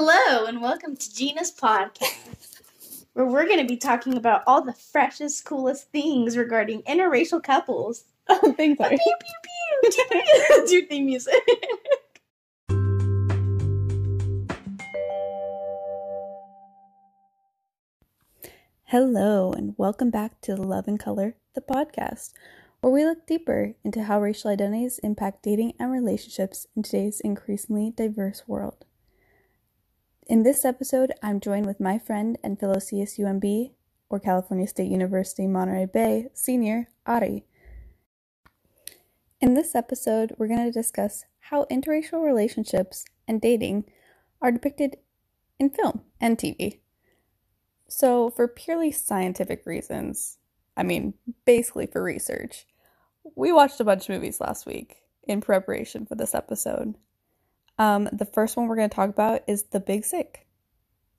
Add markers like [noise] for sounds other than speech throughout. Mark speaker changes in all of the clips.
Speaker 1: Hello, and welcome to Gina's podcast, where we're going to be talking about all the freshest, coolest things regarding interracial couples. [laughs]
Speaker 2: Oh, thanks.
Speaker 1: Pew, pew, pew. That's your theme music.
Speaker 2: Hello, and welcome back to the Love in Color, the podcast, where we look deeper into how racial identities impact dating and relationships in today's increasingly diverse world. In this episode, I'm joined with my friend and fellow CSUMB, or California State University Monterey Bay, senior Ari. In this episode, we're going to discuss how interracial relationships and dating are depicted in film and TV. So, for purely scientific reasons, I mean, basically for research, we watched a bunch of movies last week in preparation for this episode. Um, the first one we're going to talk about is The Big Sick.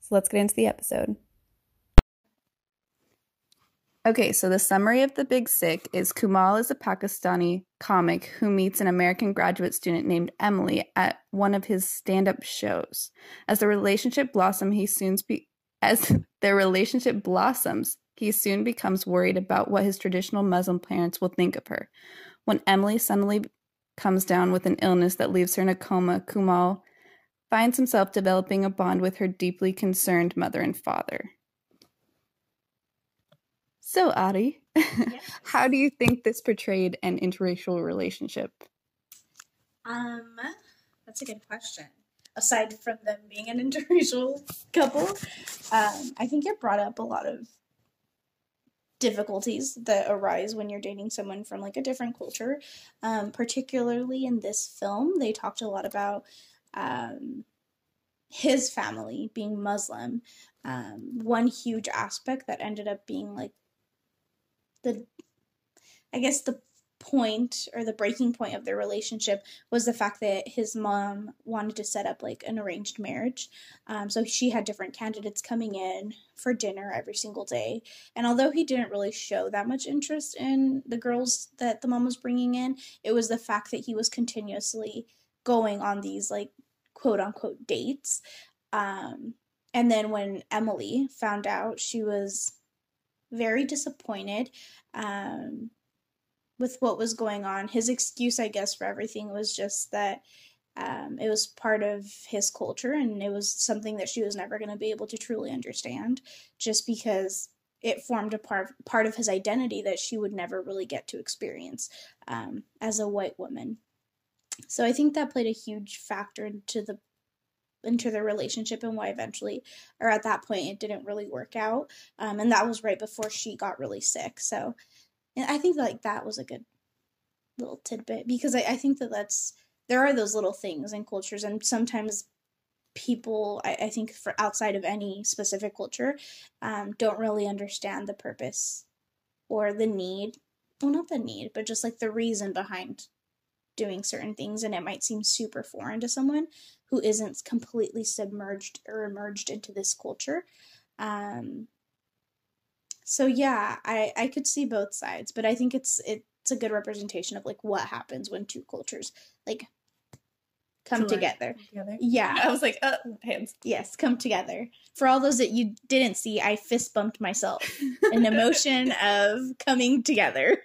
Speaker 2: So, let's get into the episode. Okay, so the summary of The Big Sick is Kumail is a Pakistani comic who meets an American graduate student named Emily at one of his stand-up shows. As the relationship blossom, he soon be- as [laughs] their relationship blossoms, he soon becomes worried about what his traditional Muslim parents will think of her. When Emily suddenly comes down with an illness that leaves her in a coma, Kumail finds himself developing a bond with her deeply concerned mother and father. So, Ari,
Speaker 1: Yes. [laughs]
Speaker 2: how do you think this portrayed an interracial relationship?
Speaker 1: Um, that's a good question. Aside from them being an [laughs] interracial couple, um, I think it brought up a lot of difficulties that arise when you're dating someone from like a different culture. Um, particularly in this film, they talked a lot about um, his family being Muslim. Um, one huge aspect that ended up being like the, I guess the point or the breaking point of their relationship was the fact that his mom wanted to set up like an arranged marriage. Um, so she had different candidates coming in for dinner every single day. And although he didn't really show that much interest in the girls that the mom was bringing in, it was the fact that he was continuously going on these like quote unquote dates. Um, and then when Emily found out, she was very disappointed. Um, with what was going on. His excuse, I guess, for everything was just that um, it was part of his culture and it was something that she was never going to be able to truly understand just because it formed a part, part of his identity that she would never really get to experience um, as a white woman. So I think that played a huge factor into the into the relationship and why eventually or at that point it didn't really work out um, and that was right before she got really sick so and I think like that was a good little tidbit because I, I think that that's there are those little things in cultures and sometimes people I, I think for outside of any specific culture um, don't really understand the purpose or the need well not the need but just like the reason behind doing certain things. And it might seem super foreign to someone who isn't completely submerged or emerged into this culture. Um, so yeah, I I could see both sides, but I think it's it's a good representation of like what happens when two cultures like come together.
Speaker 2: Together.
Speaker 1: Yeah.
Speaker 2: I was like, uh, hands.
Speaker 1: Yes, come together. For all those that you didn't see, I fist bumped myself. An emotion [laughs] of coming together.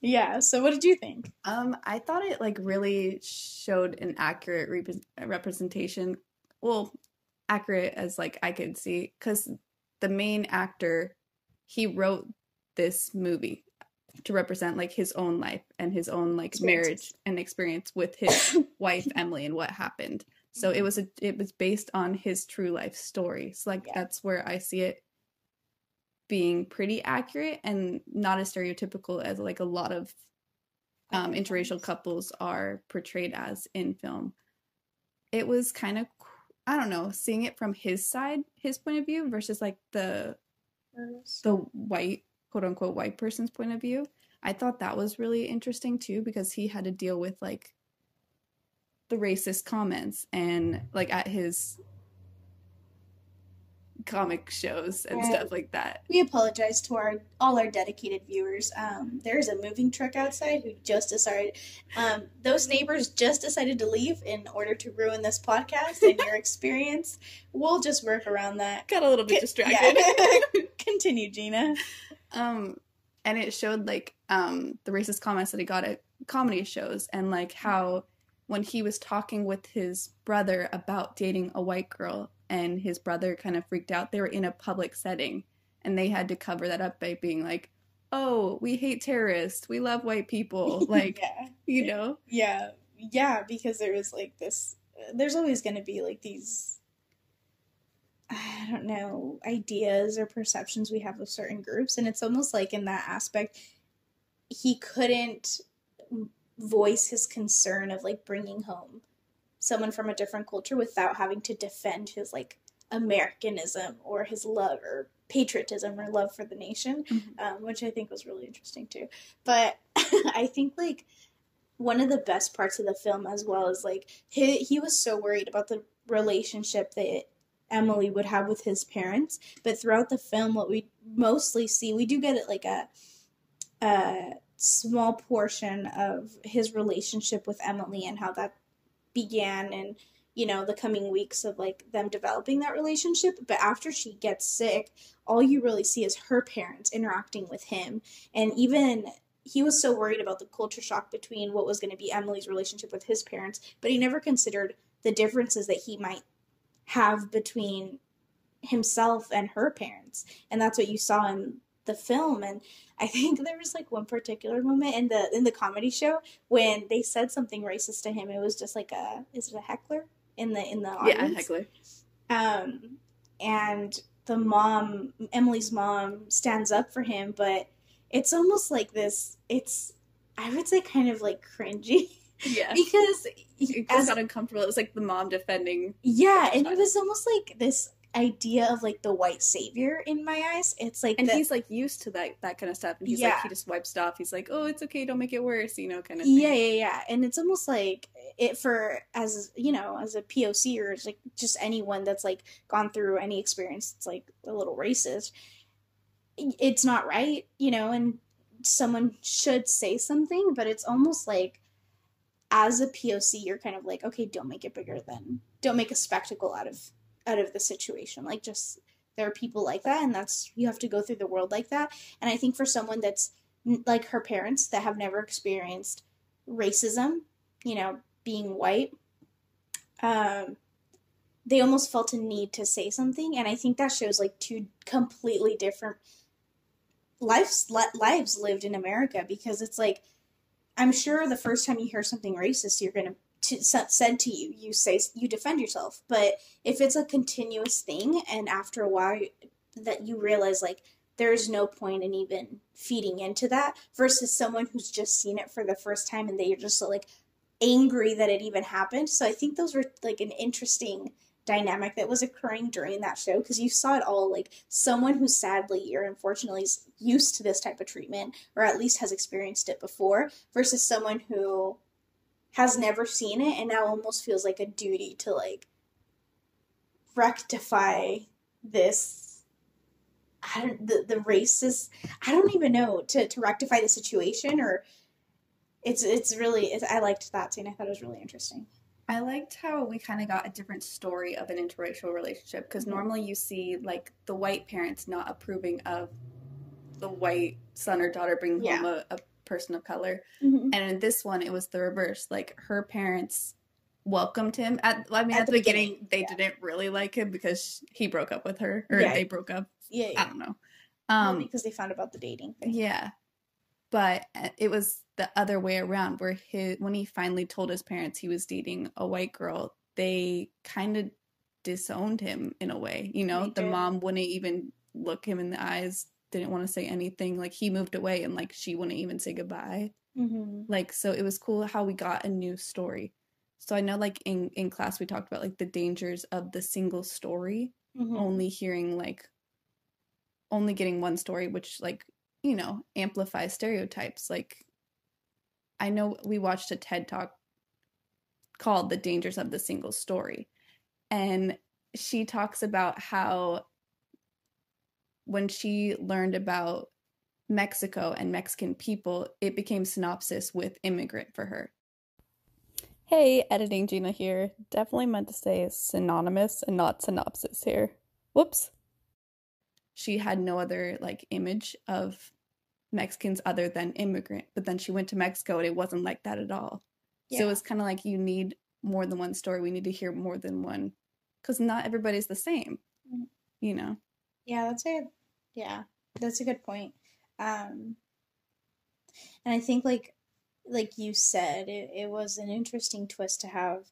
Speaker 1: Yeah. So what did you think?
Speaker 2: Um, I thought it like really showed an accurate rep- representation. Well, accurate as like I could see, because the main actor, he wrote this movie to represent like his own life and his own like marriage and experience with his [laughs] wife Emily and what happened. So it was a it was based on his true life story. So like
Speaker 1: Yeah.
Speaker 2: that's where I see it being pretty accurate and not as stereotypical as like a lot of um, interracial couples are portrayed as in film. It was kind of I don't know, seeing it from his side, his point of view versus like the the white quote unquote white person's point of view. I thought that was really interesting too because he had to deal with like the racist comments and like at his comic shows and stuff like that.
Speaker 1: We apologize to our all our dedicated viewers. Um, there's a moving truck outside who just decided. Um, those neighbors just decided to leave in order to ruin this podcast and your [laughs] experience. We'll just work around that.
Speaker 2: Got a little bit
Speaker 1: Yeah. [laughs] Continue, Gina.
Speaker 2: um and it showed like um the racist comments that he got at comedy shows and like how when he was talking with his brother about dating a white girl and his brother kind of freaked out they were in a public setting and they had to cover that up by being like oh we hate terrorists we love white people [laughs] like
Speaker 1: yeah,
Speaker 2: you know
Speaker 1: yeah, yeah. Because there was like this. There's always going to be like these. I don't know ideas or perceptions we have of certain groups, and it's almost like in that aspect, he couldn't voice his concern of like bringing home someone from a different culture without having to defend his like Americanism or his love or patriotism or love for the nation,
Speaker 2: Mhm.
Speaker 1: um, which I think was really interesting too. But [laughs] I think like one of the best parts of the film as well is like he he was so worried about the relationship that Emily would have with his parents, but throughout the film, what we mostly see, we do get it like a a small portion of his relationship with Emily and how that began and you know the coming weeks of like them developing that relationship. But after she gets sick all you really see is her parents interacting with him. And even he was so worried about the culture shock between what was going to be Emily's relationship with his parents but he never considered the differences that he might have between himself and her parents. And that's what you saw in the film. And i think [laughs] there was like one particular moment in the in the comedy show when they said something racist to him. It was just like a is it a heckler in the in the
Speaker 2: yeah heckler.
Speaker 1: Um and the mom emily's mom stands up for him but it's almost like this it's i would say kind of like cringy [laughs]
Speaker 2: yeah.
Speaker 1: Because
Speaker 2: it
Speaker 1: as
Speaker 2: got uncomfortable. It was like the mom defending
Speaker 1: yeah and it was almost like this idea of like the white savior in my eyes. It's like
Speaker 2: and
Speaker 1: the-
Speaker 2: he's like used to that that kind of stuff and he's
Speaker 1: Yeah.
Speaker 2: like he just wipes it off. He's like oh it's okay don't make it worse you know kind of thing.
Speaker 1: yeah yeah. Yeah and it's almost like it for as you know as a poc or like just anyone that's like gone through any experience it's like a little racist it's not right you know and someone should say something but it's almost like as a poc you're kind of like okay don't make it bigger than don't make a spectacle out of out of the situation. Like just there are people like that and that's you have to go through the world like that. And i think for someone that's like her parents that have never experienced racism, you know, being white, um, they almost felt a need to say something, and I think that shows like two completely different lives li- lives lived in America because it's like I'm sure the first time you hear something racist, you're gonna to, said to you, you say you defend yourself, but if it's a continuous thing, and after a while that you realize like there's no point in even feeding into that versus someone who's just seen it for the first time and they're just like angry that it even happened. So I think those were like an interesting dynamic that was occurring during that show because you saw it all like someone who sadly or unfortunately is used to this type of treatment or at least has experienced it before versus someone who has never seen it and now almost feels like a duty to like rectify this I don't the the racist I don't even know to to rectify the situation or it's it's really it's, I liked that scene. I thought it was really interesting.
Speaker 2: I liked how we kind of got a different story of an interracial relationship because
Speaker 1: Mhm.
Speaker 2: normally you see like the white parents not approving of the white son or daughter bringing
Speaker 1: Yeah.
Speaker 2: home a, a person of color,
Speaker 1: Mm-hmm.
Speaker 2: and in this one it was the reverse. Like her parents welcomed him at. I mean,
Speaker 1: At
Speaker 2: at,
Speaker 1: the
Speaker 2: the beginning,
Speaker 1: beginning,
Speaker 2: they
Speaker 1: yeah.
Speaker 2: didn't really like him because he broke up with her, or
Speaker 1: Yeah.
Speaker 2: they broke up.
Speaker 1: Yeah,
Speaker 2: I don't know. Um,
Speaker 1: because they found out about the dating thing.
Speaker 2: yeah. But uh, it was the other way around where his, when he finally told his parents he was dating a white girl, they kind of disowned him in a way. You know, the mom wouldn't even look him in the eyes, didn't want to say anything. Like he moved away and like she wouldn't even say goodbye.
Speaker 1: Mm-hmm.
Speaker 2: Like so it was cool how we got a new story. So I know like in in class we talked about like the dangers of the single story
Speaker 1: Mm-hmm.
Speaker 2: only hearing like only getting one story which like you know amplifies stereotypes like i know we watched a ted talk called the dangers of the single story and she talks about how when she learned about Mexico and Mexican people, it became synopsis with immigrant for her. Hey, editing Gina here. Definitely meant to say synonymous and not synopsis here. Whoops. She had no other like image of Mexicans other than immigrant, but then she went to Mexico and it wasn't like that at all. Yeah. So it's kind of like you need more than one story. We need to hear more than one because not everybody's the same, mm. you know?
Speaker 1: Yeah, that's a, yeah, that's a good point. Um, and I think like like you said, it, it was an interesting twist to have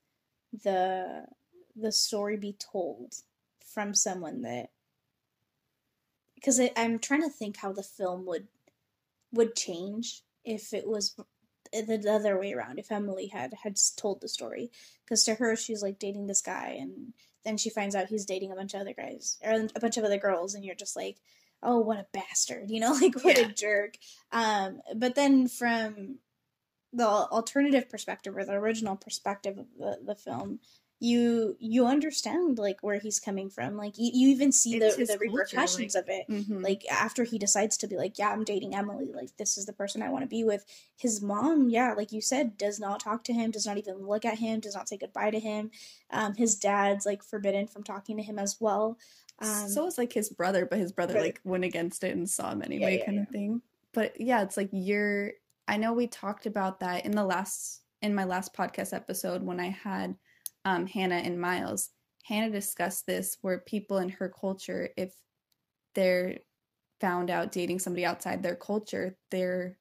Speaker 1: the the story be told from someone that because I'm trying to think how the film would would change if it was the other way around if Emily had had told the story. Because to her she's like dating this guy and then she finds out he's dating a bunch of other guys or a bunch of other girls and you're just like oh what a bastard you know? [laughs] Like what yeah. a jerk. Um but then from the alternative perspective or the original perspective of the, the film you you understand like where he's coming from. Like you, you even see the, the repercussions like, of it. Mm-hmm. like after he decides to be like yeah i'm dating emily. Like this is the person i want to be with. His mom yeah like you said does not talk to him does not even look at him does not say goodbye to him. Um, his dad's like forbidden from talking to him as well.
Speaker 2: Um, so it's like his brother but his brother like went against it and saw him anyway yeah, yeah, kind yeah. of thing. But yeah it's like you're I know we talked about that in the last in my last podcast episode when I had um, Hannah and Miles. Hannah discussed this where people in her culture, if they're found out dating somebody outside their culture, they're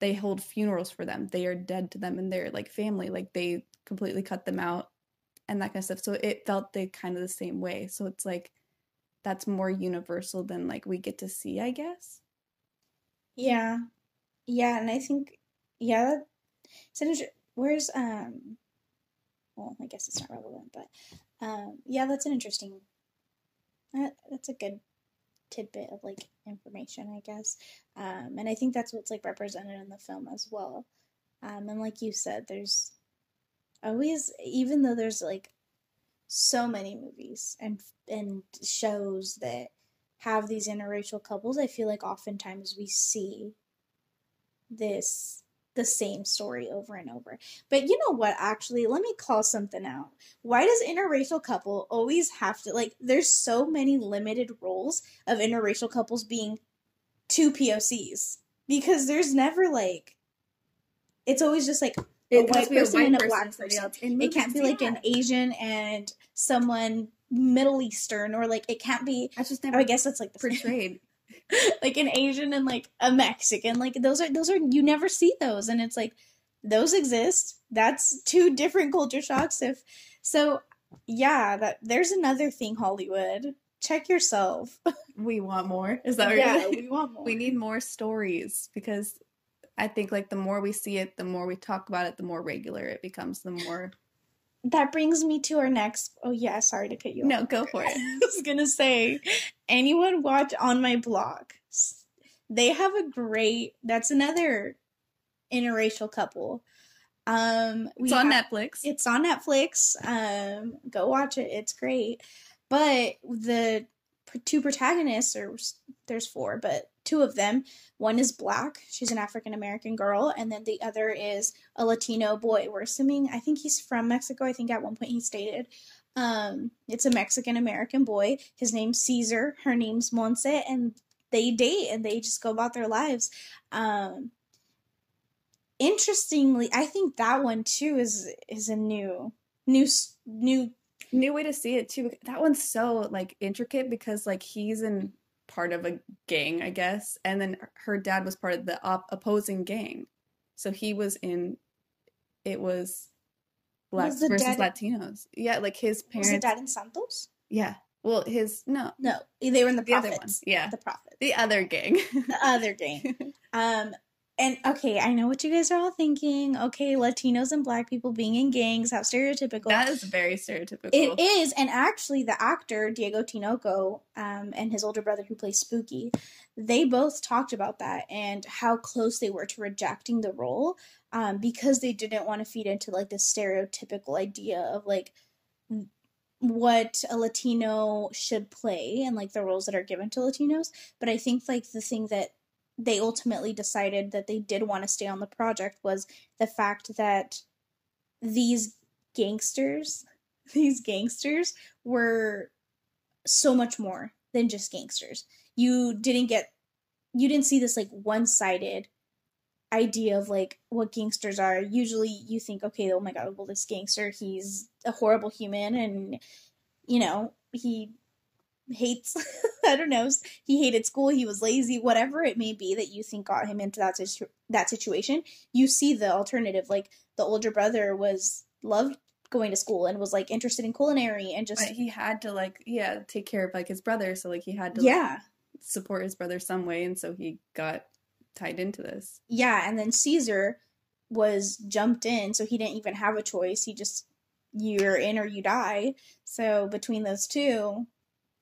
Speaker 2: they hold funerals for them. They are dead to them and they're like family. Like they completely cut them out and that kind of stuff. So it felt the kind of the same way. So it's like that's more universal than like we get to see, I guess.
Speaker 1: Yeah, yeah, and I think yeah, that's where's um well, I guess it's not relevant, but um yeah, that's an interesting that, that's a good tidbit of like information, I guess. Um and I think that's what's like represented in the film as well. Um and like you said, there's always even though there's like so many movies and and shows that have these interracial couples, I feel like oftentimes we see this the same story over and over. But you know what, actually, let me call something out. Why does interracial couple always have to like there's so many limited roles of interracial couples being two POCs? Because there's never like it's always just like a white person and a black person. It can't be like an Asian and someone Middle Eastern or like it can't be. I just never. I guess that's like the portrayed. [laughs] like an Asian and like a Mexican. Like those are those are you never see those, and it's like those exist. That's two different culture shocks. If so, yeah, that there's another thing. Hollywood, check yourself. [laughs]
Speaker 2: we want more. Is that yeah? we want more. We need more stories because I think like the more we see it, the more we talk about it, the more regular it becomes. The more
Speaker 1: that brings me to our next. Oh yeah, sorry to cut you. Off.
Speaker 2: No, off. go for it. [laughs]
Speaker 1: I was gonna say, anyone watch On My Block? They have a great. That's another interracial couple. Um,
Speaker 2: it's on have, Netflix.
Speaker 1: It's on Netflix. Um, go watch it. It's great. But the two protagonists, or there's four, but two of them. One is black. She's an African American girl, and then the other is a Latino boy. We're assuming. I think he's from Mexico. I think at one point he stated. Um, it's a Mexican American boy. His name's Caesar. Her name's Monse, and they date and they just go about their lives. Um, interestingly, I think that one too is is a new new new
Speaker 2: new way to see it too. That one's so like intricate because like he's in part of a gang, I guess, and then her dad was part of the op- opposing gang. So he was in. It was blacks versus dad, Latinos. Yeah, like his parents. Was
Speaker 1: the dad in Santos?
Speaker 2: Yeah. Well, his no,
Speaker 1: no, they were in the, the other one.
Speaker 2: Yeah,
Speaker 1: the prophet,
Speaker 2: the other gang,
Speaker 1: the other gang. [laughs] Um, and okay, I know what you guys are all thinking. Okay, Latinos and black people being in gangs, how stereotypical.
Speaker 2: That is very stereotypical.
Speaker 1: It is, and actually, the actor Diego Tinoco um, and his older brother who plays Spooky, they both talked about that and how close they were to rejecting the role um, because they didn't want to feed into like the stereotypical idea of like what a Latino should play and like the roles that are given to Latinos. But I think like the thing that they ultimately decided that they did want to stay on the project was the fact that these gangsters, [laughs] these gangsters were so much more than just gangsters. You didn't get you didn't see this like one-sided idea of like what gangsters are. Usually you think, okay, oh my god, well this gangster, he's a horrible human and you know, he hates [laughs] I don't know, he hated school, he was lazy, whatever it may be that you think got him into that situ- that situation. You see the alternative like the older brother was loved going to school and was like interested in culinary and just
Speaker 2: But he had to like yeah take care of like his brother, so like he had to
Speaker 1: yeah
Speaker 2: like, support his brother some way, and so he got tied into this.
Speaker 1: yeah and then caesar was jumped in so he didn't even have a choice he just you're in or you die so between those two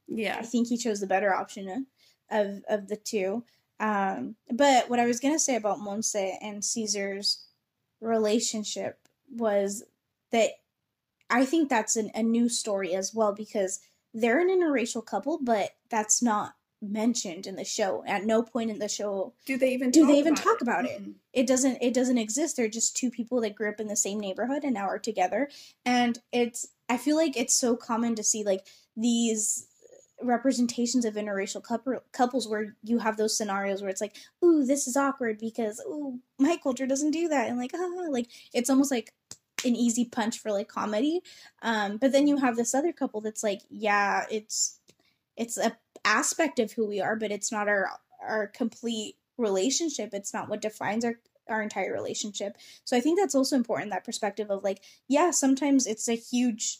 Speaker 2: Yeah,
Speaker 1: i think he chose the better option of of the two. Um but what i was gonna say about monse and caesar's relationship was that i think that's an, a new story as well because they're an interracial couple but that's not mentioned in the show. At no point in the show
Speaker 2: do they even
Speaker 1: Do
Speaker 2: talk
Speaker 1: they even
Speaker 2: about
Speaker 1: talk about it?
Speaker 2: Mm-mm.
Speaker 1: it doesn't it doesn't exist. They're just two people that grew up in the same neighborhood and now are together. And it's i feel like it's so common to see like these representations of interracial couple, couples where you have those scenarios where it's like ooh this is awkward because ooh my culture doesn't do that. And like ah, [laughs] like it's almost like an easy punch for like comedy. Um but then you have this other couple that's like yeah it's it's a aspect of who we are but it's not our our complete relationship. It's not what defines our our entire relationship. So i think that's also important that perspective of like yeah sometimes it's a huge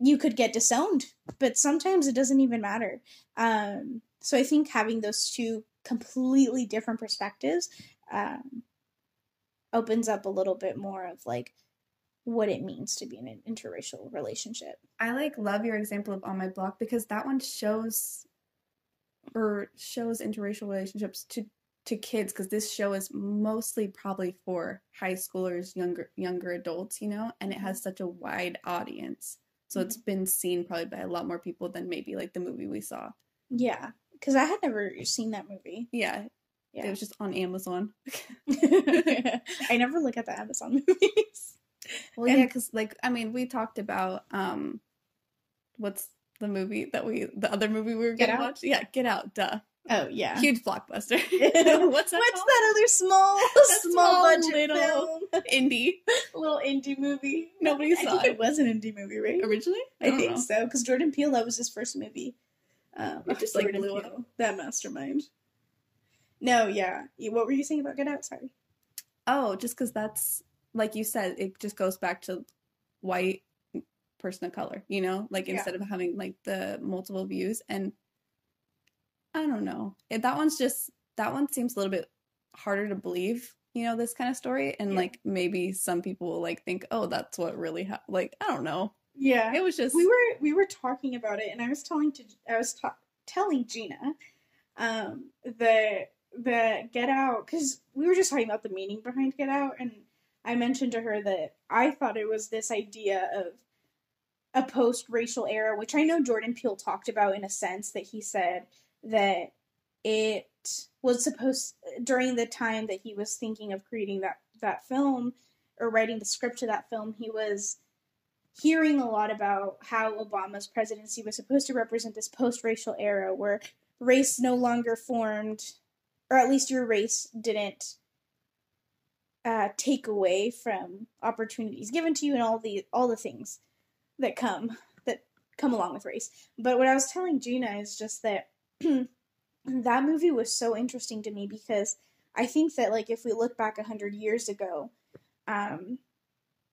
Speaker 1: you could get disowned but sometimes it doesn't even matter. Um so i think having those two completely different perspectives um opens up a little bit more of like what it means to be in an interracial relationship.
Speaker 2: I like love your example of on my block because that one shows or shows interracial relationships to to kids because this show is mostly probably for high schoolers, younger younger adults, you know, and it has such a wide audience. So it's been seen probably by a lot more people than maybe like the movie we saw.
Speaker 1: yeah because i had never seen that movie
Speaker 2: Yeah,
Speaker 1: yeah
Speaker 2: it was just on Amazon. [laughs] [laughs]
Speaker 1: I never look at the Amazon [laughs] movies.
Speaker 2: Well,
Speaker 1: And-
Speaker 2: yeah, because like I mean, we talked about um, what's the movie that we the other movie we were gonna
Speaker 1: Out?
Speaker 2: watch? Yeah, Get Out. Duh,
Speaker 1: Oh yeah.
Speaker 2: huge blockbuster.
Speaker 1: What's [laughs] [laughs]
Speaker 2: what's that called?
Speaker 1: that other small, small, budget
Speaker 2: little-
Speaker 1: film?
Speaker 2: Indie. [laughs]
Speaker 1: little indie movie.
Speaker 2: Nobody
Speaker 1: I
Speaker 2: saw
Speaker 1: think
Speaker 2: it.
Speaker 1: it was an indie movie, right?
Speaker 2: Originally,
Speaker 1: I,
Speaker 2: don't
Speaker 1: think
Speaker 2: know.
Speaker 1: so because Jordan Peele that was his first movie. Um,
Speaker 2: It just, like,
Speaker 1: Jordan
Speaker 2: blew
Speaker 1: Peele, that mastermind. No, yeah. What were you saying about Get Out? Sorry.
Speaker 2: Oh, just because that's like you said, it just goes back to white person of color. You know, like
Speaker 1: Yeah.
Speaker 2: instead of having like the multiple views, and I don't know, it, that one's just that one seems a little bit harder to believe. You know, this kind of story, and
Speaker 1: Yeah.
Speaker 2: like maybe some people will like think, oh, that's what really happened. Like I don't know.
Speaker 1: Yeah.
Speaker 2: It was just
Speaker 1: we were we were talking about it and i was telling to i was ta- telling gina um the the get out because we were just talking about the meaning behind get out and i mentioned to her that i thought it was this idea of a post-racial era which i know jordan peele talked about in a sense that he said that it was supposed during the time that he was thinking of creating that that film or writing the script to that film he was hearing a lot about how Obama's presidency was supposed to represent this post racial era where race no longer formed, or at least your race didn't uh, take away from opportunities given to you and all the all the things that come that come along with race. But what I was telling Gina is just that [clears throat] that movie was so interesting to me because I think that like if we look back a hundred years ago, um,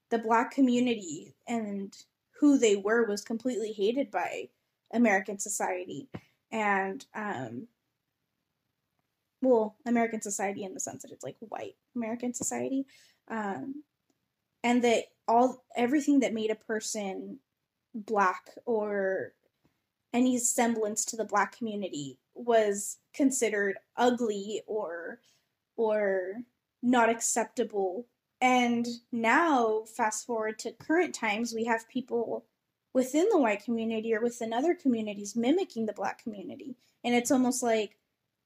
Speaker 1: the black community and who they were was completely hated by American society. And um well American society in the sense that it's like white American society. Um and that all everything that made a person black or any semblance to the black community was considered ugly or or not acceptable and now, fast forward to current times, we have people within the white community or within other communities mimicking the black community. And it's almost like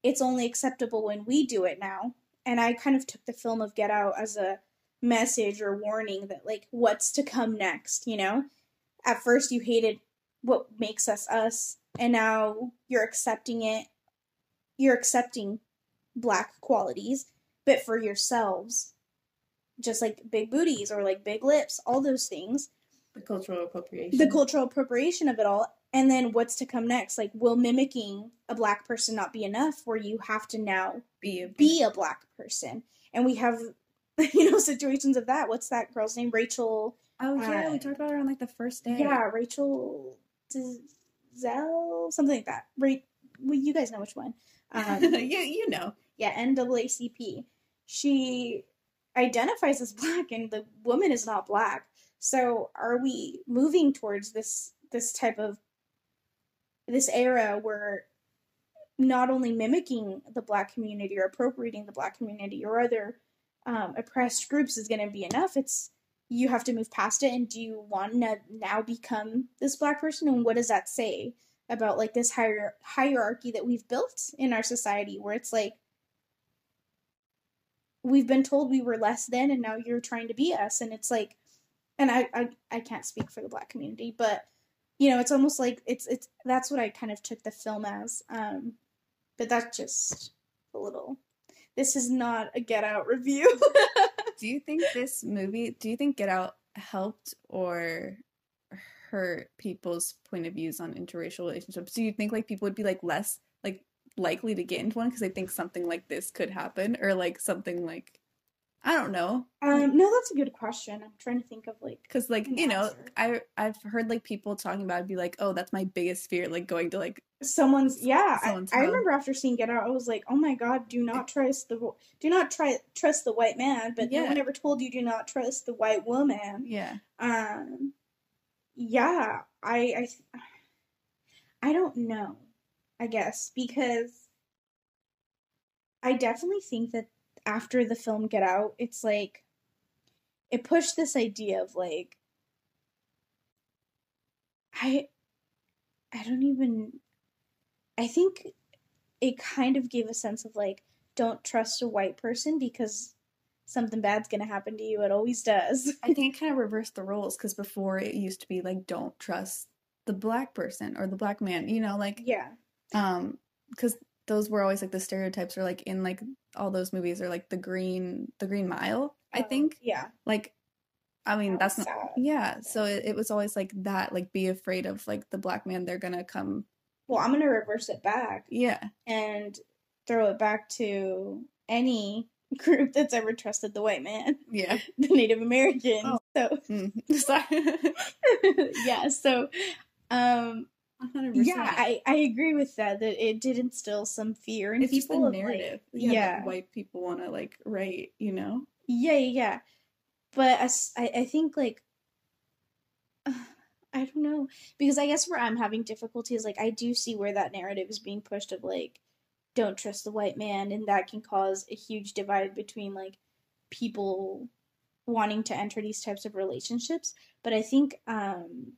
Speaker 1: it's only acceptable when we do it now. And I kind of took the film of Get Out as a message or warning that, like, what's to come next, you know? At first, you hated what makes us us, and now you're accepting it. You're accepting black qualities, but for yourselves, just like big booties or like big lips, all those things.
Speaker 2: The cultural appropriation.
Speaker 1: The cultural appropriation of it all. And then what's to come next? Like, will mimicking a black person not be enough where you have to now
Speaker 2: be a,
Speaker 1: be a black person? And we have, [laughs] you know, situations of that. What's that girl's name? Rachel.
Speaker 2: Oh, yeah.
Speaker 1: uh,
Speaker 2: we talked about her on like the first day.
Speaker 1: Yeah, Rachel Zell, something like that. Right. Well, you guys know which one. Um, [laughs]
Speaker 2: you, you know.
Speaker 1: yeah, NAACP. She identifies as black, and the woman is not black. So, are we moving towards this this type of this era where not only mimicking the black community or appropriating the black community or other um, oppressed groups is going to be enough? It's you have to move past it, and do you want to now become this black person? And what does that say about like this hier- hierarchy that we've built in our society, where it's like we've been told we were less than and now you're trying to be us and it's like and I, I i can't speak for the black community but you know it's almost like it's it's that's what i kind of took the film as um but that's just a little this is not a get out review [laughs]
Speaker 2: do you think this movie do you think get out helped or hurt people's point of views on interracial relationships? Do you think like people would be like less like likely to get into one because they think something like this could happen or like something like I don't know.
Speaker 1: um no that's a good question. I'm trying to think of like
Speaker 2: Cause like you know,
Speaker 1: answer.
Speaker 2: I I've heard like people talking about it be like, oh, that's my biggest fear, like going to like
Speaker 1: someone's yeah
Speaker 2: Someone's
Speaker 1: I, I remember after seeing get out i was like oh my god do not trust the do not try trust the white man but no one ever told you do not trust the white woman.
Speaker 2: Yeah,
Speaker 1: um yeah i i [sighs] i don't know i guess because i definitely think that after the film get out it's like it pushed this idea of like i i don't even i think it kind of gave a sense of like don't trust a white person because something bad's gonna happen to you. It always does.
Speaker 2: I think it kind of reversed the roles because before it used to be like don't trust the black person or the black man, you know, like
Speaker 1: yeah.
Speaker 2: um because those were always like the stereotypes or like in like all those movies are like the green the green mile i
Speaker 1: Um,
Speaker 2: think
Speaker 1: yeah
Speaker 2: like i mean
Speaker 1: That's
Speaker 2: that's not
Speaker 1: sad.
Speaker 2: yeah so it, it was always like that like be afraid of like the black man they're gonna come
Speaker 1: well i'm gonna reverse it back
Speaker 2: yeah
Speaker 1: and throw it back to any [laughs] group that's ever trusted the white man
Speaker 2: yeah [laughs]
Speaker 1: the native americans
Speaker 2: Oh.
Speaker 1: so
Speaker 2: Mm. [laughs] sorry
Speaker 1: yeah so um
Speaker 2: 100%.
Speaker 1: yeah I, I agree with that that it did instill some fear in
Speaker 2: it's just the
Speaker 1: people like-
Speaker 2: narrative.
Speaker 1: Yeah,
Speaker 2: yeah, white people want to like write you know?
Speaker 1: Yeah yeah yeah. But I, I think like [sighs] I don't know. Because I guess where I'm having difficulty is like I do see where that narrative is being pushed of like don't trust the white man and that can cause a huge divide between like people wanting to enter these types of relationships. But I think um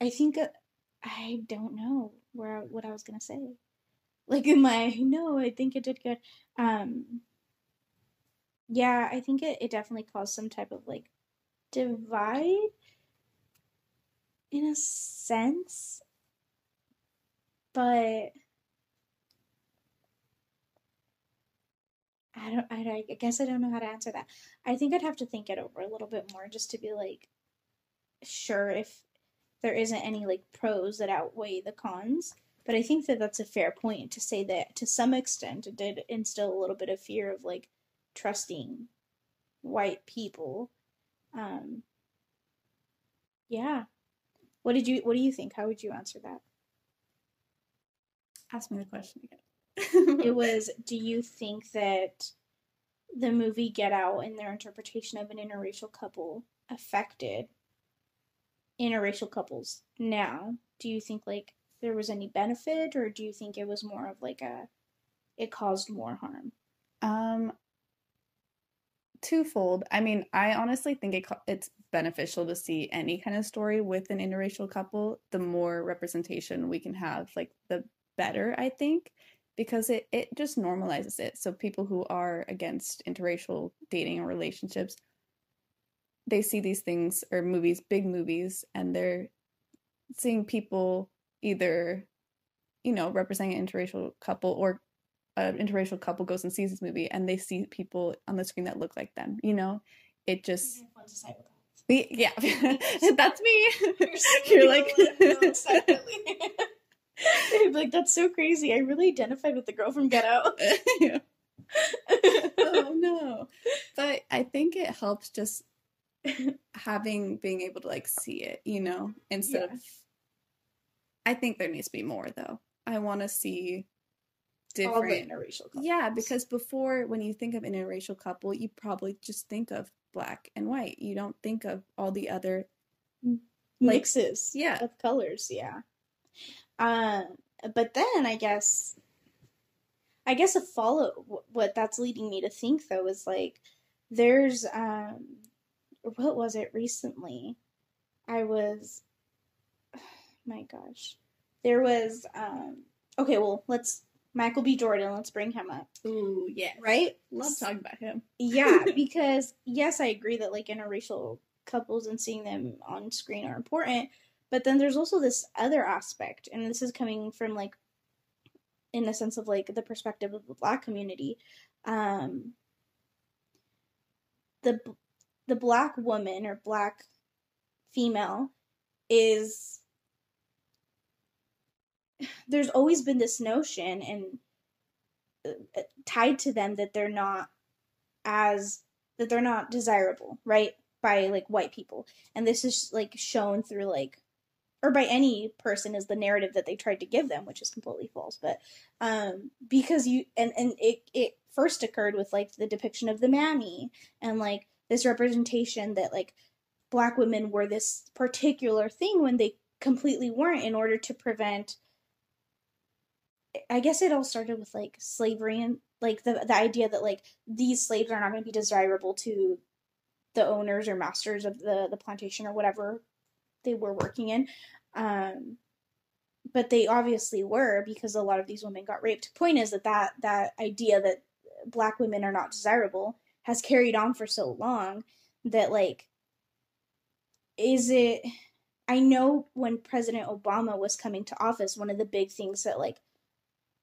Speaker 1: I think uh, I don't know where what I was gonna say like in my [laughs] no I think it did good um yeah I think it, it definitely caused some type of like divide in a sense but I don't I, I guess I don't know how to answer that. I think I'd have to think it over a little bit more just to be like sure if there isn't any like pros that outweigh the cons. But I think that that's a fair point to say that to some extent it did instill a little bit of fear of like trusting white people. Um yeah. What did you what do you think? How would you answer that?
Speaker 2: ask me the question again
Speaker 1: it [laughs] was do you think that the movie Get Out and their interpretation of an interracial couple affected interracial couples now? Do you think like there was any benefit or do you think it was more of like a it caused more harm?
Speaker 2: Um, twofold. I mean, I honestly think it it's beneficial to see any kind of story with an interracial couple. The more representation we can have, like the better, I think, because it it just normalizes it. So people who are against interracial dating or relationships, they see these things or movies, big movies, and they're seeing people either you know, representing an interracial couple or an interracial couple goes and sees this movie and they see people on the screen that look like them, you know? It just yeah, So [laughs] that's me. You're, [laughs]
Speaker 1: like, [laughs] like that's so crazy. I really identified with the girl from Get Out.
Speaker 2: oh no, but I think it helps just [laughs] having being able to like see it, you know, instead yeah. of. I think there needs to be more though. I want to see
Speaker 1: different interracial couples.
Speaker 2: Yeah, because before when you think of interracial couple, you probably just think of black and white. You don't think of all the other
Speaker 1: like, mixes
Speaker 2: yeah.
Speaker 1: of colors, yeah. Um but then I guess I guess a follow what that's leading me to think though is like there's um what was it recently? I was [sighs] my gosh there was um okay, well, let's Michael B. Jordan, let's bring him up.
Speaker 2: Ooh, yeah.
Speaker 1: Right?
Speaker 2: Love talking about him.
Speaker 1: yeah, [laughs] because yes, I agree that like interracial couples and seeing them on screen are important, but then there's also this other aspect, and this is coming from like in the sense of like the perspective of the black community. Um the the black woman or black female is there's always been this notion and uh, tied to them that they're not as that they're not desirable, right? By like white people. And this is like shown through like or by any person is the narrative that they tried to give them, which is completely false. But um because you and and it it first occurred with like the depiction of the mammy and like this representation that like black women were this particular thing when they completely weren't in order to prevent I guess it all started with like slavery and like the the idea that like these slaves are not going to be desirable to the owners or masters of the the plantation or whatever they were working in. Um, but they obviously were because a lot of these women got raped. Point is that that that idea that black women are not desirable has carried on for so long that like is it I know when President Obama was coming to office, one of the big things that like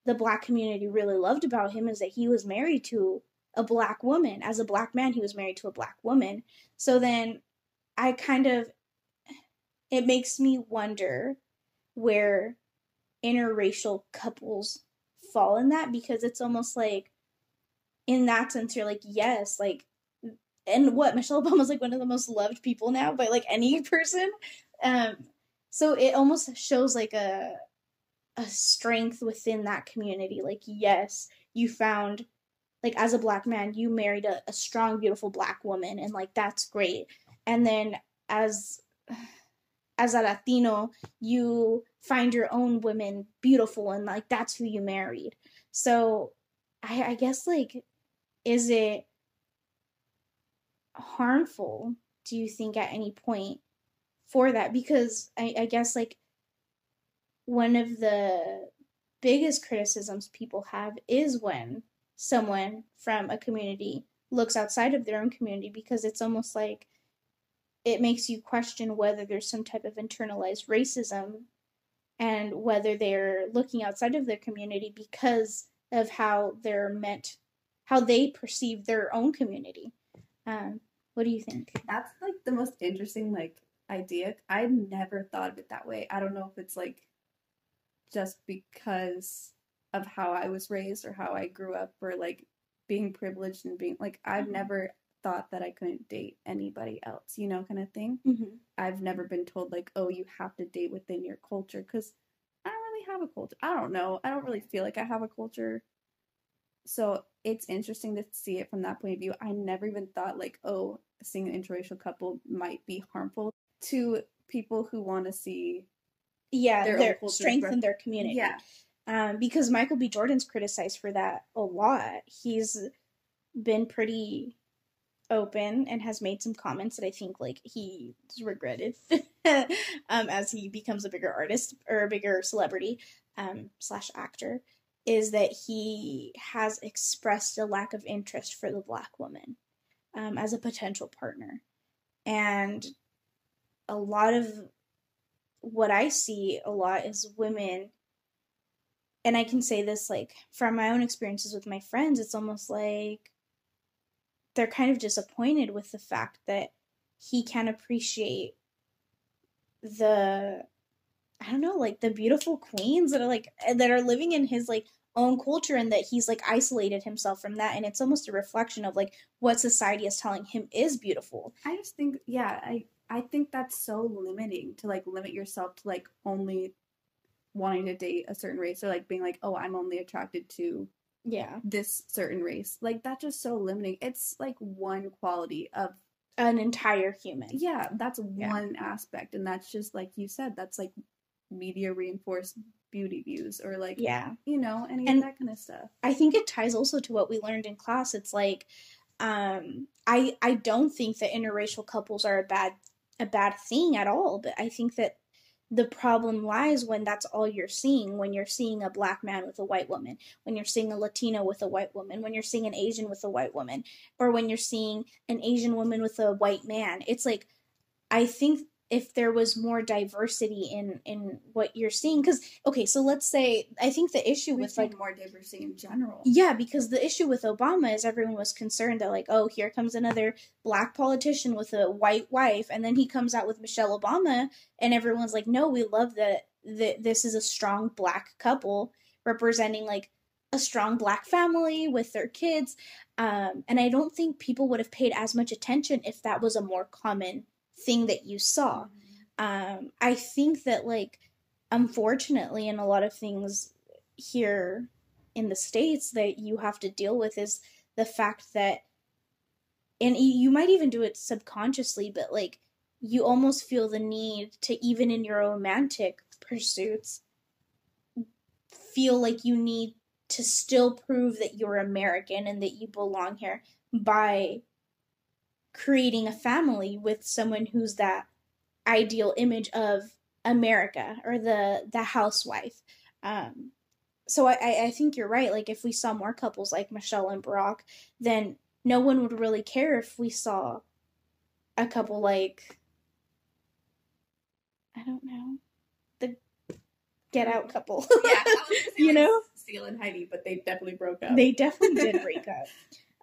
Speaker 1: the black community really loved about him is that he was married to a black woman. As a black man, he was married to a black woman. So then I kind of, it makes me wonder where interracial couples fall in that because it's almost like, in that sense, you're like, yes, like, and what Michelle Obama's like one of the most loved people now by like any [laughs] person. Um, so it almost shows like a a strength within that community. Like, yes, you found, like, as a black man, you married a, a strong, beautiful black woman, and like, that's great. And then as as a Latino, you find your own women beautiful, and like, that's who you married. So, I, I guess, like, is it harmful, do you think, at any point for that? Because I, I guess, like, one of the biggest criticisms people have is when someone from a community looks outside of their own community because it's almost like it makes you question whether there's some type of internalized racism and whether they're looking outside of their community because of how they're meant how they perceive their own community um, what do you think
Speaker 2: that's like the most interesting like idea i never thought of it that way i don't know if it's like just because of how I was raised or how I grew up or like being privileged and being like I've mm-hmm. never thought that I couldn't date anybody else, you know, kind of thing. Mm-hmm. I've never been told like, oh, you have to date within your culture because I don't really have a culture. I don't know. I don't really feel like I have a culture. So it's interesting to see it from that point of view. I never even thought like, oh, seeing an interracial couple might be harmful to people who want to see
Speaker 1: yeah, their, their strengthen their community. Yeah. Um, because Michael B. Jordan's criticized for that a lot. He's been pretty open and has made some comments that I think like he's regretted [laughs] um, as he becomes a bigger artist or a bigger celebrity um, slash actor is that he has expressed a lack of interest for the black woman um, as a potential partner. And a lot of what I see a lot is women, and I can say this like from my own experiences with my friends, it's almost like they're kind of disappointed with the fact that he can appreciate the I don't know, like the beautiful queens that are like eh, that are living in his like own culture and that he's like isolated himself from that and it's almost a reflection of like what society is telling him is beautiful.
Speaker 2: I just think yeah, I I think that's so limiting to like limit yourself to like only wanting to date a certain race or like being like, "Oh, I'm only attracted to
Speaker 1: yeah,
Speaker 2: this certain race." Like that's just so limiting. It's like one quality of
Speaker 1: an entire human.
Speaker 2: Yeah, that's yeah. one aspect and that's just like you said, that's like media reinforced beauty views or like
Speaker 1: yeah.
Speaker 2: you know any and of that kind of stuff.
Speaker 1: I think it ties also to what we learned in class. It's like um i i don't think that interracial couples are a bad a bad thing at all but i think that the problem lies when that's all you're seeing when you're seeing a black man with a white woman when you're seeing a latino with a white woman when you're seeing an asian with a white woman or when you're seeing an asian woman with a white man. It's like i think if there was more diversity in in what you're seeing because okay so let's say i think the issue with like
Speaker 2: more diversity in general.
Speaker 1: Yeah because the issue with obama is everyone was concerned that like oh here comes another black politician with a white wife and then he comes out with michelle obama and everyone's like no we love that that this is a strong black couple representing like a strong black family with their kids. Um, and i don't think people would have paid as much attention if that was a more common thing that you saw. Um, I think that like unfortunately in a lot of things here in the states that you have to deal with is the fact that and you might even do it subconsciously but like you almost feel the need to even in your romantic pursuits feel like you need to still prove that you're American and that you belong here by creating a family with someone who's that ideal image of America or the the housewife. Um, so I, I think you're right. Like if we saw more couples like Michelle and Barack, then no one would really care if we saw a couple like I don't know the Get Out couple. [laughs]
Speaker 2: yeah, [laughs]
Speaker 1: you know,
Speaker 2: Seal and Heidi, but they definitely broke up.
Speaker 1: They definitely [laughs] did break up.